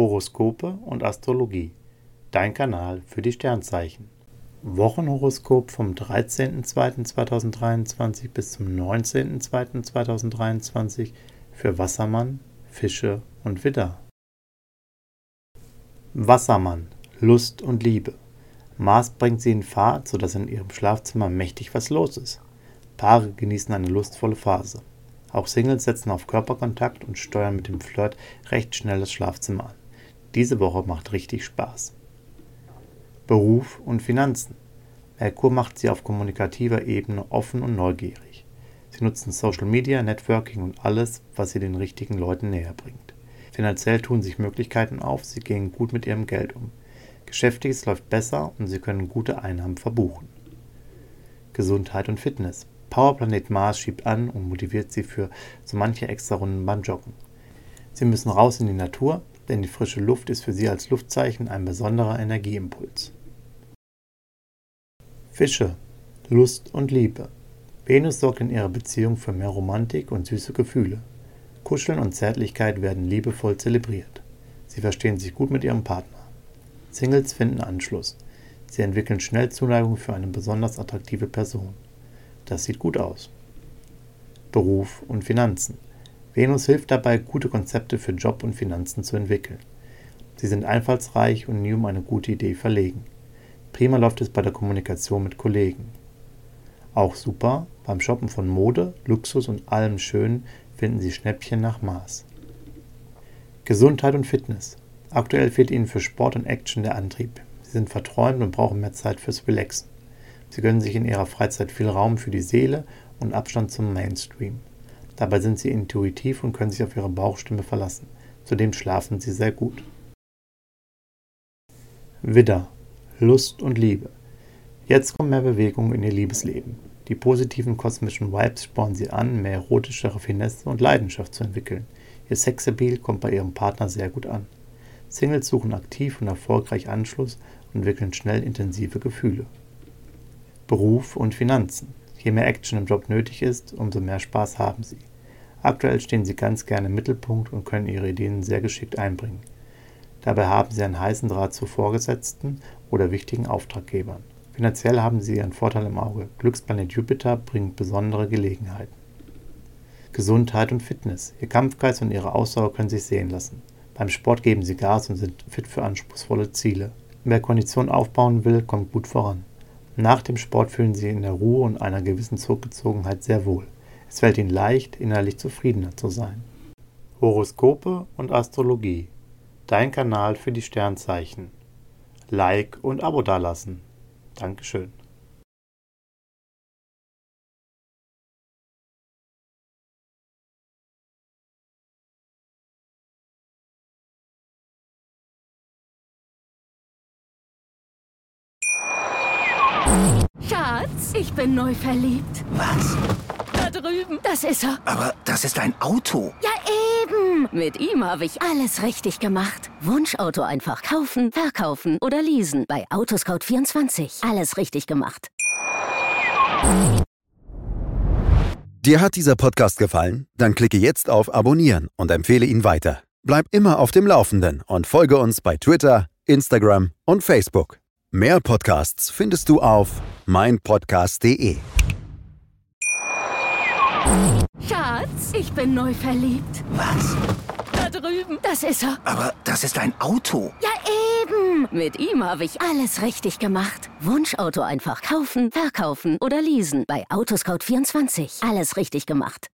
Horoskope und Astrologie. Dein Kanal für die Sternzeichen. Wochenhoroskop vom 13.02.2023 bis zum 19.02.2023 für Wassermann, Fische und Widder. Wassermann, Lust und Liebe. Mars bringt sie in Fahrt, sodass in ihrem Schlafzimmer mächtig was los ist. Paare genießen eine lustvolle Phase. Auch Singles setzen auf Körperkontakt und steuern mit dem Flirt recht schnell das Schlafzimmer an. Diese Woche macht richtig Spaß. Beruf und Finanzen. Merkur macht sie auf kommunikativer Ebene offen und neugierig. Sie nutzen Social Media, Networking und alles, was sie den richtigen Leuten näher bringt. Finanziell tun sich Möglichkeiten auf, sie gehen gut mit ihrem Geld um. Geschäftiges läuft besser und sie können gute Einnahmen verbuchen. Gesundheit und Fitness. Powerplanet Mars schiebt an und motiviert sie für so manche extra Runden beim Joggen. Sie müssen raus in die Natur, denn die frische Luft ist für sie als Luftzeichen ein besonderer Energieimpuls. Fische, Lust und Liebe. Venus sorgt in ihrer Beziehung für mehr Romantik und süße Gefühle. Kuscheln und Zärtlichkeit werden liebevoll zelebriert. Sie verstehen sich gut mit ihrem Partner. Singles finden Anschluss. Sie entwickeln schnell Zuneigung für eine besonders attraktive Person. Das sieht gut aus. Beruf und Finanzen. Venus hilft dabei, gute Konzepte für Job und Finanzen zu entwickeln. Sie sind einfallsreich und nie um eine gute Idee verlegen. Prima läuft es bei der Kommunikation mit Kollegen. Auch super, beim Shoppen von Mode, Luxus und allem Schönen finden Sie Schnäppchen nach Maß. Gesundheit und Fitness. Aktuell fehlt Ihnen für Sport und Action der Antrieb. Sie sind verträumt und brauchen mehr Zeit fürs Relaxen. Sie gönnen sich in Ihrer Freizeit viel Raum für die Seele und Abstand zum Mainstream. Dabei sind sie intuitiv und können sich auf ihre Bauchstimme verlassen. Zudem schlafen sie sehr gut. Widder. Lust und Liebe. Jetzt kommt mehr Bewegung in ihr Liebesleben. Die positiven kosmischen Vibes spornen sie an, mehr erotische Raffinesse und Leidenschaft zu entwickeln. Ihr Sexappeal kommt bei ihrem Partner sehr gut an. Singles suchen aktiv und erfolgreich Anschluss und entwickeln schnell intensive Gefühle. Beruf und Finanzen. Je mehr Action im Job nötig ist, umso mehr Spaß haben sie. Aktuell stehen sie ganz gerne im Mittelpunkt und können ihre Ideen sehr geschickt einbringen. Dabei haben sie einen heißen Draht zu Vorgesetzten oder wichtigen Auftraggebern. Finanziell haben sie ihren Vorteil im Auge. Glücksplanet Jupiter bringt besondere Gelegenheiten. Gesundheit und Fitness. Ihr Kampfgeist und ihre Ausdauer können sich sehen lassen. Beim Sport geben sie Gas und sind fit für anspruchsvolle Ziele. Wer Kondition aufbauen will, kommt gut voran. Nach dem Sport fühlen sie in der Ruhe und einer gewissen Zurückgezogenheit sehr wohl. Es fällt ihnen leicht, innerlich zufriedener zu sein. Horoskope und Astrologie. Dein Kanal für die Sternzeichen. Like und Abo dalassen. Dankeschön. Schatz, ich bin neu verliebt. Was? Drüben. Das ist er. Aber das ist ein Auto. Ja, eben. Mit ihm habe ich alles richtig gemacht. Wunschauto einfach kaufen, verkaufen oder leasen. Bei Autoscout24. Alles richtig gemacht. Dir hat dieser Podcast gefallen? Dann klicke jetzt auf Abonnieren und empfehle ihn weiter. Bleib immer auf dem Laufenden und folge uns bei Twitter, Instagram und Facebook. Mehr Podcasts findest du auf meinpodcast.de. Schatz, ich bin neu verliebt. Was? Da drüben. Das ist er. Aber das ist ein Auto. Ja, eben. Mit ihm habe ich alles richtig gemacht. Wunschauto einfach kaufen, verkaufen oder leasen. Bei Autoscout24. Alles richtig gemacht.